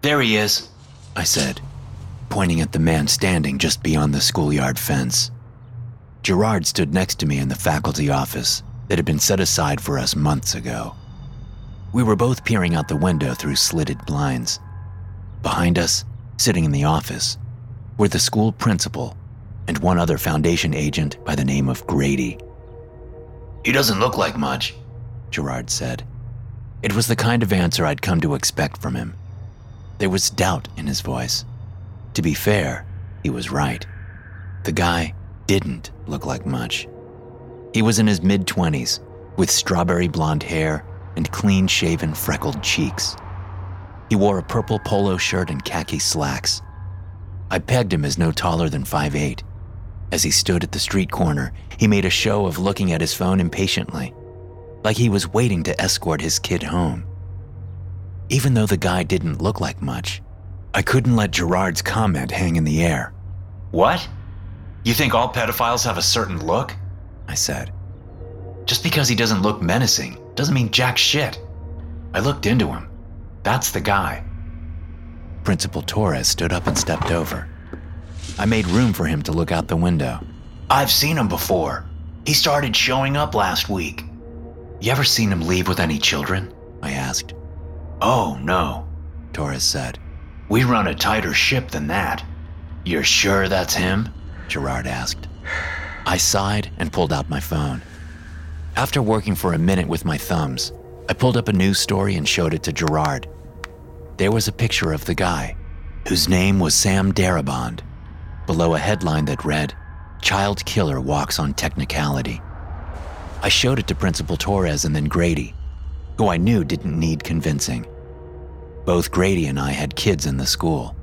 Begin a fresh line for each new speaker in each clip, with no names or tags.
There he is,
I said, pointing at the man standing just beyond the schoolyard fence. Gerard stood next to me in the faculty office that had been set aside for us months ago. We were both peering out the window through slitted blinds. Behind us, sitting in the office, were the school principal and one other Foundation agent by the name of Grady.
He doesn't look like much,
Gerard said. It was the kind of answer I'd come to expect from him. There was doubt in his voice. To be fair, he was right. The guy didn't look like much. He was in his mid 20s, with strawberry blonde hair and clean shaven, freckled cheeks. He wore a purple polo shirt and khaki slacks. I pegged him as no taller than 5'8. As he stood at the street corner, he made a show of looking at his phone impatiently, like he was waiting to escort his kid home. Even though the guy didn't look like much, I couldn't let Gerard's comment hang in the air.
What? You think all pedophiles have a certain look?
I said.
Just because he doesn't look menacing doesn't mean jack shit. I looked into him. That's the guy.
Principal Torres stood up and stepped over. I made room for him to look out the window.
I've seen him before. He started showing up last week. You ever seen him leave with any children?
I asked.
Oh, no,
Torres said.
We run a tighter ship than that. You're sure that's him?
Gerard asked. I sighed and pulled out my phone. After working for a minute with my thumbs, I pulled up a news story and showed it to Gerard. There was a picture of the guy, whose name was Sam Darabont, below a headline that read, Child Killer Walks on Technicality. I showed it to Principal Torres and then Grady, who I knew didn't need convincing. Both Grady and I had kids in the school.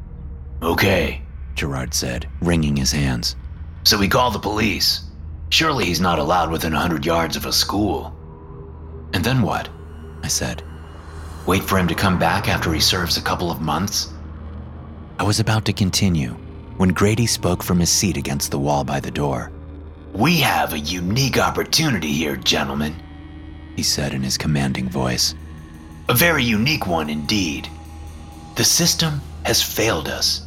Okay,
Gerard said, wringing his hands.
So we call the police. Surely he's not allowed within a hundred yards of a school. And then what?
I said.
Wait for him to come back after he serves a couple of months?
I was about to continue when Grady spoke from his seat against the wall by the door.
We have a unique opportunity here, gentlemen,
he said in his commanding voice.
A very unique one indeed. The system has failed us.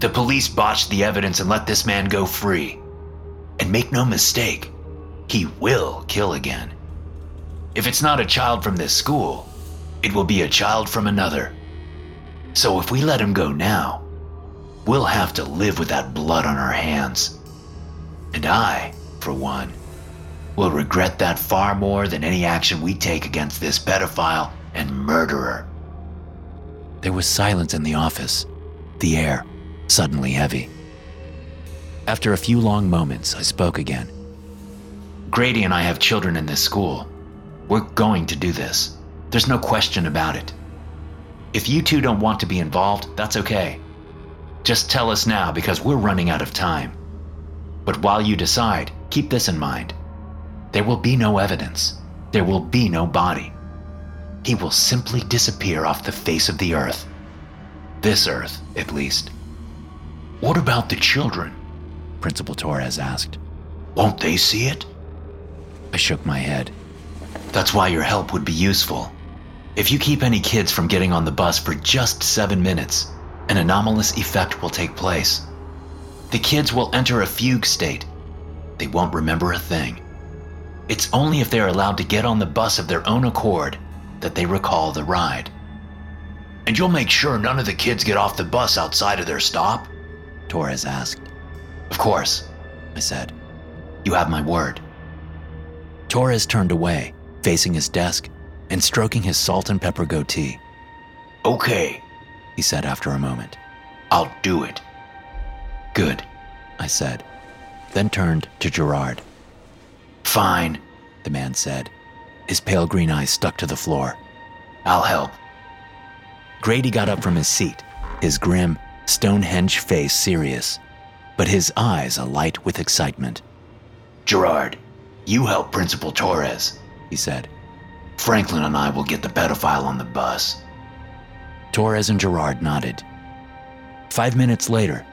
The police botched the evidence and let this man go free. And make no mistake, he will kill again. If it's not a child from this school, it will be a child from another. So if we let him go now, we'll have to live with that blood on our hands. And I, for one, will regret that far more than any action we take against this pedophile and murderer.
There was silence in the office, the air suddenly heavy. After a few long moments, I spoke again.
Grady and I have children in this school. We're going to do this. There's no question about it. If you two don't want to be involved, that's okay. Just tell us now because we're running out of time. But while you decide, keep this in mind. There will be no evidence. There will be no body. He will simply disappear off the face of the earth. This earth, at least. What about the children?
Principal Torres asked.
Won't they see it?
I shook my head.
That's why your help would be useful. If you keep any kids from getting on the bus for just seven minutes, an anomalous effect will take place. The kids will enter a fugue state. They won't remember a thing. It's only if they're allowed to get on the bus of their own accord that they recall the ride. And you'll make sure none of the kids get off the bus outside of their stop?
Torres asked.
Of course, I said. You have my word.
Torres turned away, facing his desk and stroking his salt and pepper goatee.
Okay,
he said after a moment.
I'll do it.
Good, I said, then turned to Gerard.
Fine,
the man said, his pale green eyes stuck to the floor.
I'll help.
Grady got up from his seat, his grim, Stonehenge face serious, but his eyes alight with excitement.
Gerard, you help Principal Torres, he said. Franklin and I will get the pedophile on the bus.
Torres and Gerard nodded. Five minutes later,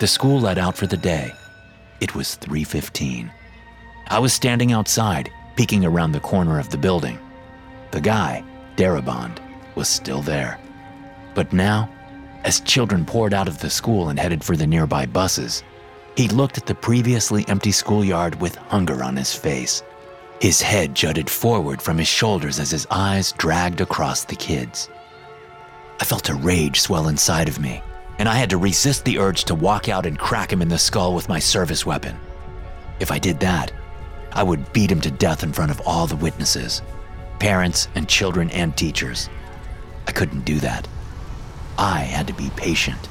the school let out for the day. It was 3:15. I was standing outside, peeking around the corner of the building. The guy, Darabont, was still there. But now, As children poured out of the school and headed for the nearby buses, he looked at the previously empty schoolyard with hunger on his face. His head jutted forward from his shoulders as his eyes dragged across the kids. I felt a rage swell inside of me, and I had to resist the urge to walk out and crack him in the skull with my service weapon. If I did that, I would beat him to death in front of all the witnesses parents and children and teachers. I couldn't do that. I had to be patient.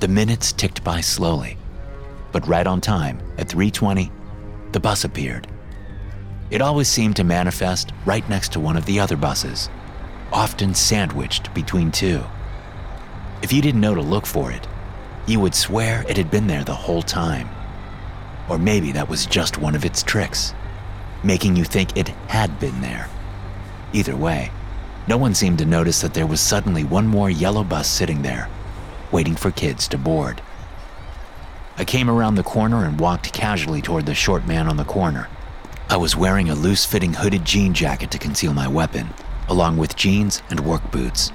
The minutes ticked by slowly, but right on time, at 3:20, the bus appeared. It always seemed to manifest right next to one of the other buses, often sandwiched between two. If you didn't know to look for it, you would swear it had been there the whole time. Or maybe that was just one of its tricks, making you think it had been there. Either way, no one seemed to notice that there was suddenly one more yellow bus sitting there, waiting for kids to board. I came around the corner and walked casually toward the short man on the corner. I was wearing a loose fitting hooded jean jacket to conceal my weapon, along with jeans and work boots.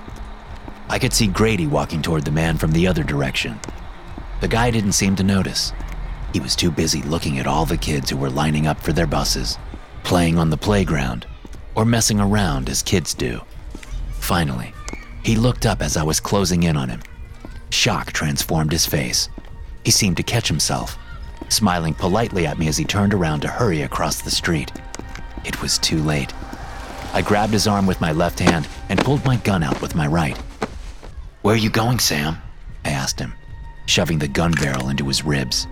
I could see Grady walking toward the man from the other direction. The guy didn't seem to notice. He was too busy looking at all the kids who were lining up for their buses, playing on the playground, or messing around as kids do. Finally, he looked up as I was closing in on him. Shock transformed his face. He seemed to catch himself, smiling politely at me as he turned around to hurry across the street. It was too late. I grabbed his arm with my left hand and pulled my gun out with my right.
Where are you going, Sam?
I asked him, shoving the gun barrel into his ribs.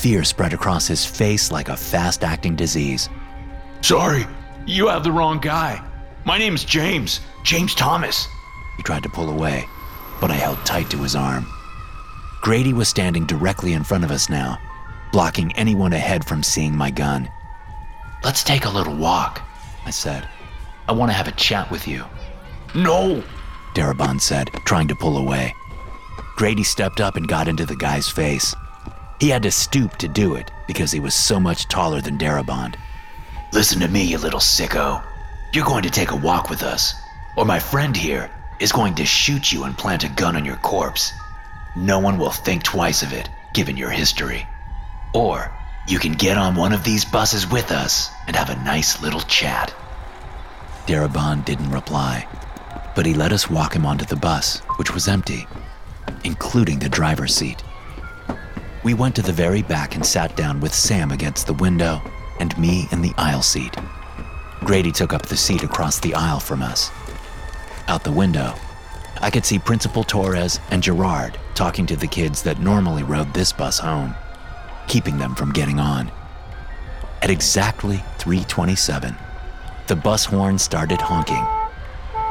Fear spread across his face like a fast acting disease.
Sorry, you have the wrong guy. My name's James, James Thomas.
He tried to pull away, but I held tight to his arm. Grady was standing directly in front of us now, blocking anyone ahead from seeing my gun.
Let's take a little walk, I said. I want to have a chat with you. No,
Darabont said, trying to pull away. Grady stepped up and got into the guy's face. He had to stoop to do it because he was so much taller than Darabont.
Listen to me, you little sicko. You're going to take a walk with us, or my friend here is going to shoot you and plant a gun on your corpse. No one will think twice of it, given your history. Or you can get on one of these buses with us and have a nice little chat.
Darabont didn't reply, but he let us walk him onto the bus, which was empty, including the driver's seat. We went to the very back and sat down with Sam against the window and me in the aisle seat. Grady took up the seat across the aisle from us. Out the window, I could see Principal Torres and Gerard talking to the kids that normally rode this bus home, keeping them from getting on. At exactly 327, the bus horn started honking,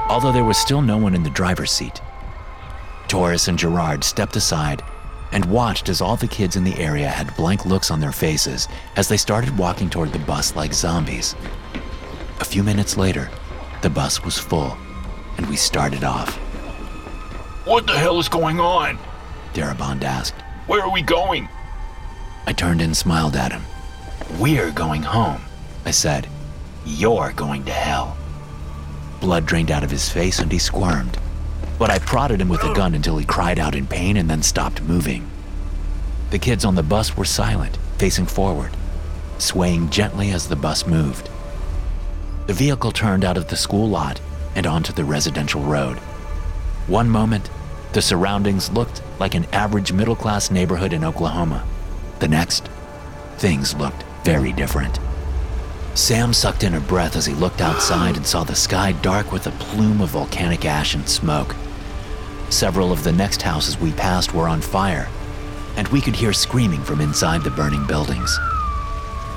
although there was still no one in the driver's seat. Torres and Gerard stepped aside and watched as all the kids in the area had blank looks on their faces as they started walking toward the bus like zombies. A few minutes later, the bus was full, and we started off.
What the hell is going on?
Darabont asked.
Where are we going?
I turned and smiled at him.
We're going home, I said. You're going to hell.
Blood drained out of his face and he squirmed. But I prodded him with the gun until he cried out in pain and then stopped moving. The kids on the bus were silent, facing forward, swaying gently as the bus moved. The vehicle turned out of the school lot and onto the residential road. One moment, the surroundings looked like an average middle class neighborhood in Oklahoma. The next, things looked very different. Sam sucked in a breath as he looked outside and saw the sky dark with a plume of volcanic ash and smoke. Several of the next houses we passed were on fire, and we could hear screaming from inside the burning buildings.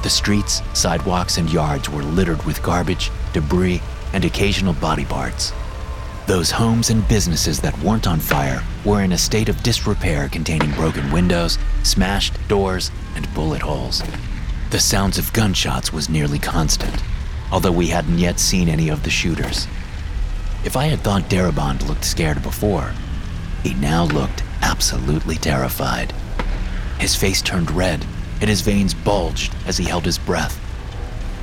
The streets, sidewalks, and yards were littered with garbage, debris, and occasional body parts. Those homes and businesses that weren't on fire were in a state of disrepair containing broken windows, smashed doors, and bullet holes. The sounds of gunshots was nearly constant, although we hadn't yet seen any of the shooters. If I had thought Darabont looked scared before, he now looked absolutely terrified. His face turned red and his veins bulged as he held his breath.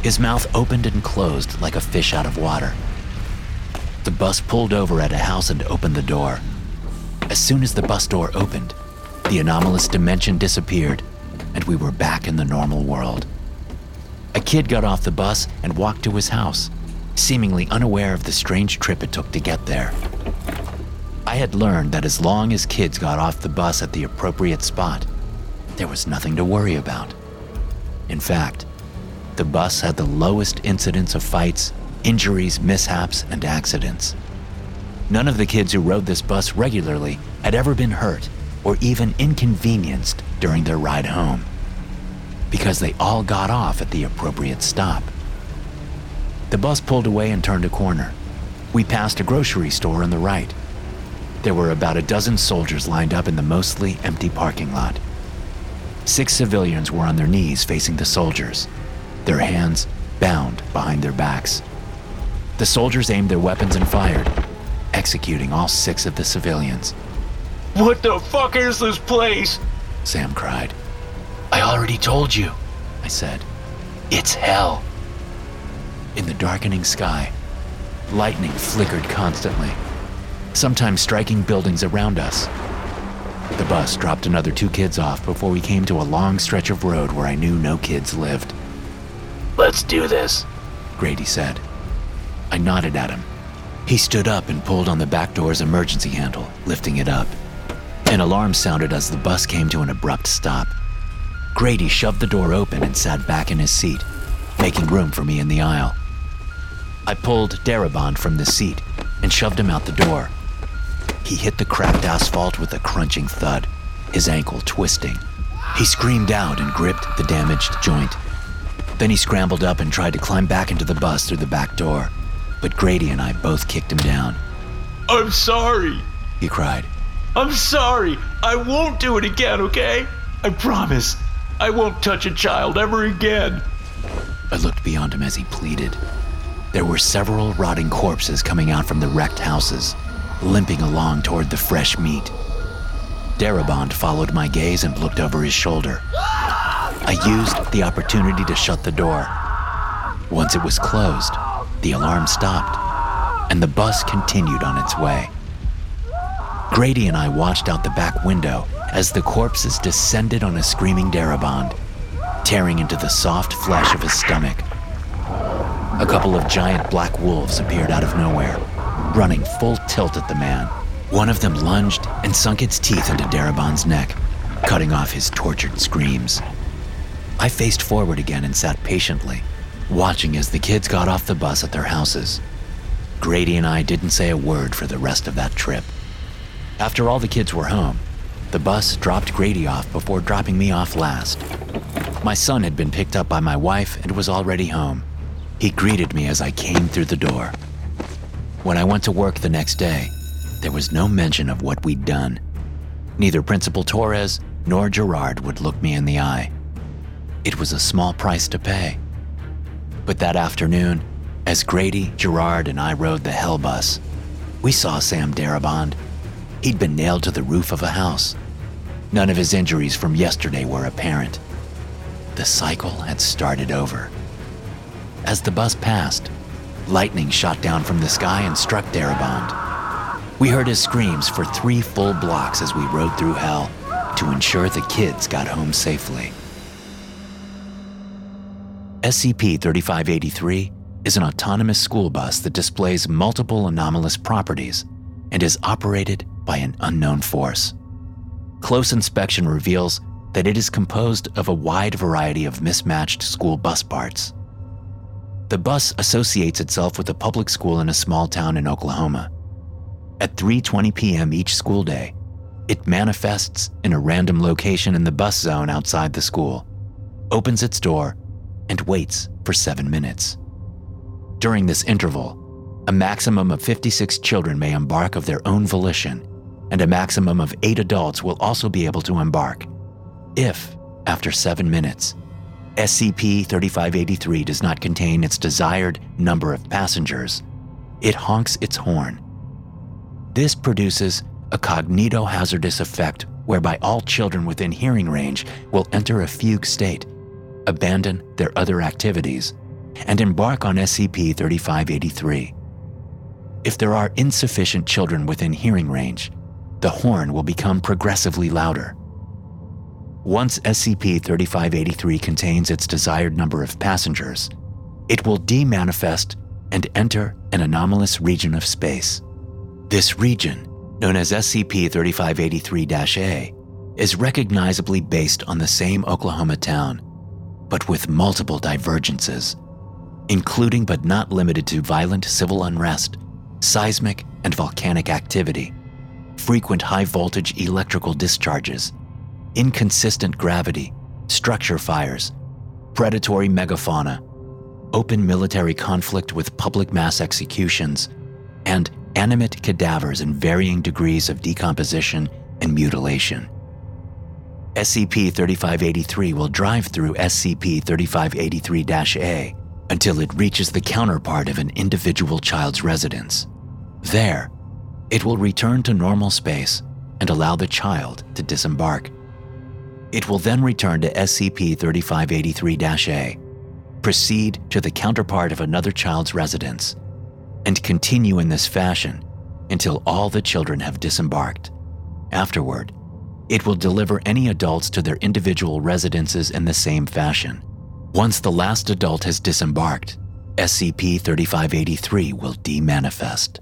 His mouth opened and closed like a fish out of water. The bus pulled over at a house and opened the door, As soon as the bus door opened, the anomalous dimension disappeared, and we were back in the normal world. A kid got off the bus and walked to his house, seemingly unaware of the strange trip it took to get there. I had learned that as long as kids got off the bus at the appropriate spot, there was nothing to worry about. In fact, the bus had the lowest incidence of fights, injuries, mishaps, and accidents. None of the kids who rode this bus regularly had ever been hurt or even inconvenienced during their ride home because they all got off at the appropriate stop. The bus pulled away and turned a corner. We passed a grocery store on the right. There were about a dozen soldiers lined up in the mostly empty parking lot. Six civilians were on their knees facing the soldiers, their hands bound behind their backs. The soldiers aimed their weapons and fired, executing all six of the civilians.
What the fuck is this place?
Sam cried.
I already told you,
I said.
It's hell.
In the darkening sky, lightning flickered constantly, sometimes striking buildings around us. The bus dropped another two kids off before we came to a long stretch of road where I knew no kids lived.
Let's do this,
Grady said. I nodded at him. He stood up and pulled on the back door's emergency handle, lifting it up. An alarm sounded as the bus came to an abrupt stop. Grady shoved the door open and sat back in his seat, making room for me in the aisle. I pulled Darabont from the seat and shoved him out the door. He hit the cracked asphalt with a crunching thud, his ankle twisting. He screamed out and gripped the damaged joint. Then he scrambled up and tried to climb back into the bus through the back door, but Grady and I both kicked him down.
I'm sorry,
he cried.
I'm sorry. I won't do it again, okay? I promise. I won't touch a child ever again.
I looked beyond him as he pleaded. There were several rotting corpses coming out from the wrecked houses, limping along toward the fresh meat. Darabont followed my gaze and looked over his shoulder. I used the opportunity to shut the door. Once it was closed, the alarm stopped, and the bus continued on its way. Grady and I watched out the back window as the corpses descended on a screaming Darabont, tearing into the soft flesh of his stomach. A couple of giant black wolves appeared out of nowhere, running full tilt at the man. One of them lunged and sunk its teeth into Darabont's neck, cutting off his tortured screams. I faced forward again and sat patiently, watching as the kids got off the bus at their houses. Grady and I didn't say a word for the rest of that trip. After all the kids were home, the bus dropped Grady off before dropping me off last. My son had been picked up by my wife and was already home. He greeted me as I came through the door. When I went to work the next day, there was no mention of what we'd done. Neither Principal Torres nor Gerard would look me in the eye. It was a small price to pay. But that afternoon, as Grady, Gerard, and I rode the Hell bus, we saw Sam Darabont He'd been nailed to the roof of a house. None of his injuries from yesterday were apparent. The cycle had started over. As the bus passed, lightning shot down from the sky and struck Darabont. We heard his screams for three full blocks as we rode through hell to ensure the kids got home safely. SCP 3583 is an autonomous school bus that displays multiple anomalous properties and is operated by an unknown force. Close inspection reveals that it is composed of a wide variety of mismatched school bus parts. The bus associates itself with a public school in a small town in Oklahoma. At 3:20 p.m. each school day, it manifests in a random location in the bus zone outside the school, opens its door, and waits for 7 minutes. During this interval, a maximum of 56 children may embark of their own volition and a maximum of eight adults will also be able to embark. If, after seven minutes, SCP 3583 does not contain its desired number of passengers, it honks its horn. This produces a cognitohazardous effect whereby all children within hearing range will enter a fugue state, abandon their other activities, and embark on SCP 3583. If there are insufficient children within hearing range, the horn will become progressively louder. Once SCP 3583 contains its desired number of passengers, it will demanifest and enter an anomalous region of space. This region, known as SCP 3583 A, is recognizably based on the same Oklahoma town, but with multiple divergences, including but not limited to violent civil unrest, seismic and volcanic activity, frequent high voltage electrical discharges, inconsistent gravity, structure fires, predatory megafauna, open military conflict with public mass executions, and animate cadavers in varying degrees of decomposition and mutilation. SCP 3583 will drive through SCP 3583 A until it reaches the counterpart of an individual child's residence. There, it will return to normal space and allow the child to disembark. It will then return to SCP 3583 A, proceed to the counterpart of another child's residence, and continue in this fashion until all the children have disembarked. Afterward, it will deliver any adults to their individual residences in the same fashion. Once the last adult has disembarked, SCP 3583 will demanifest.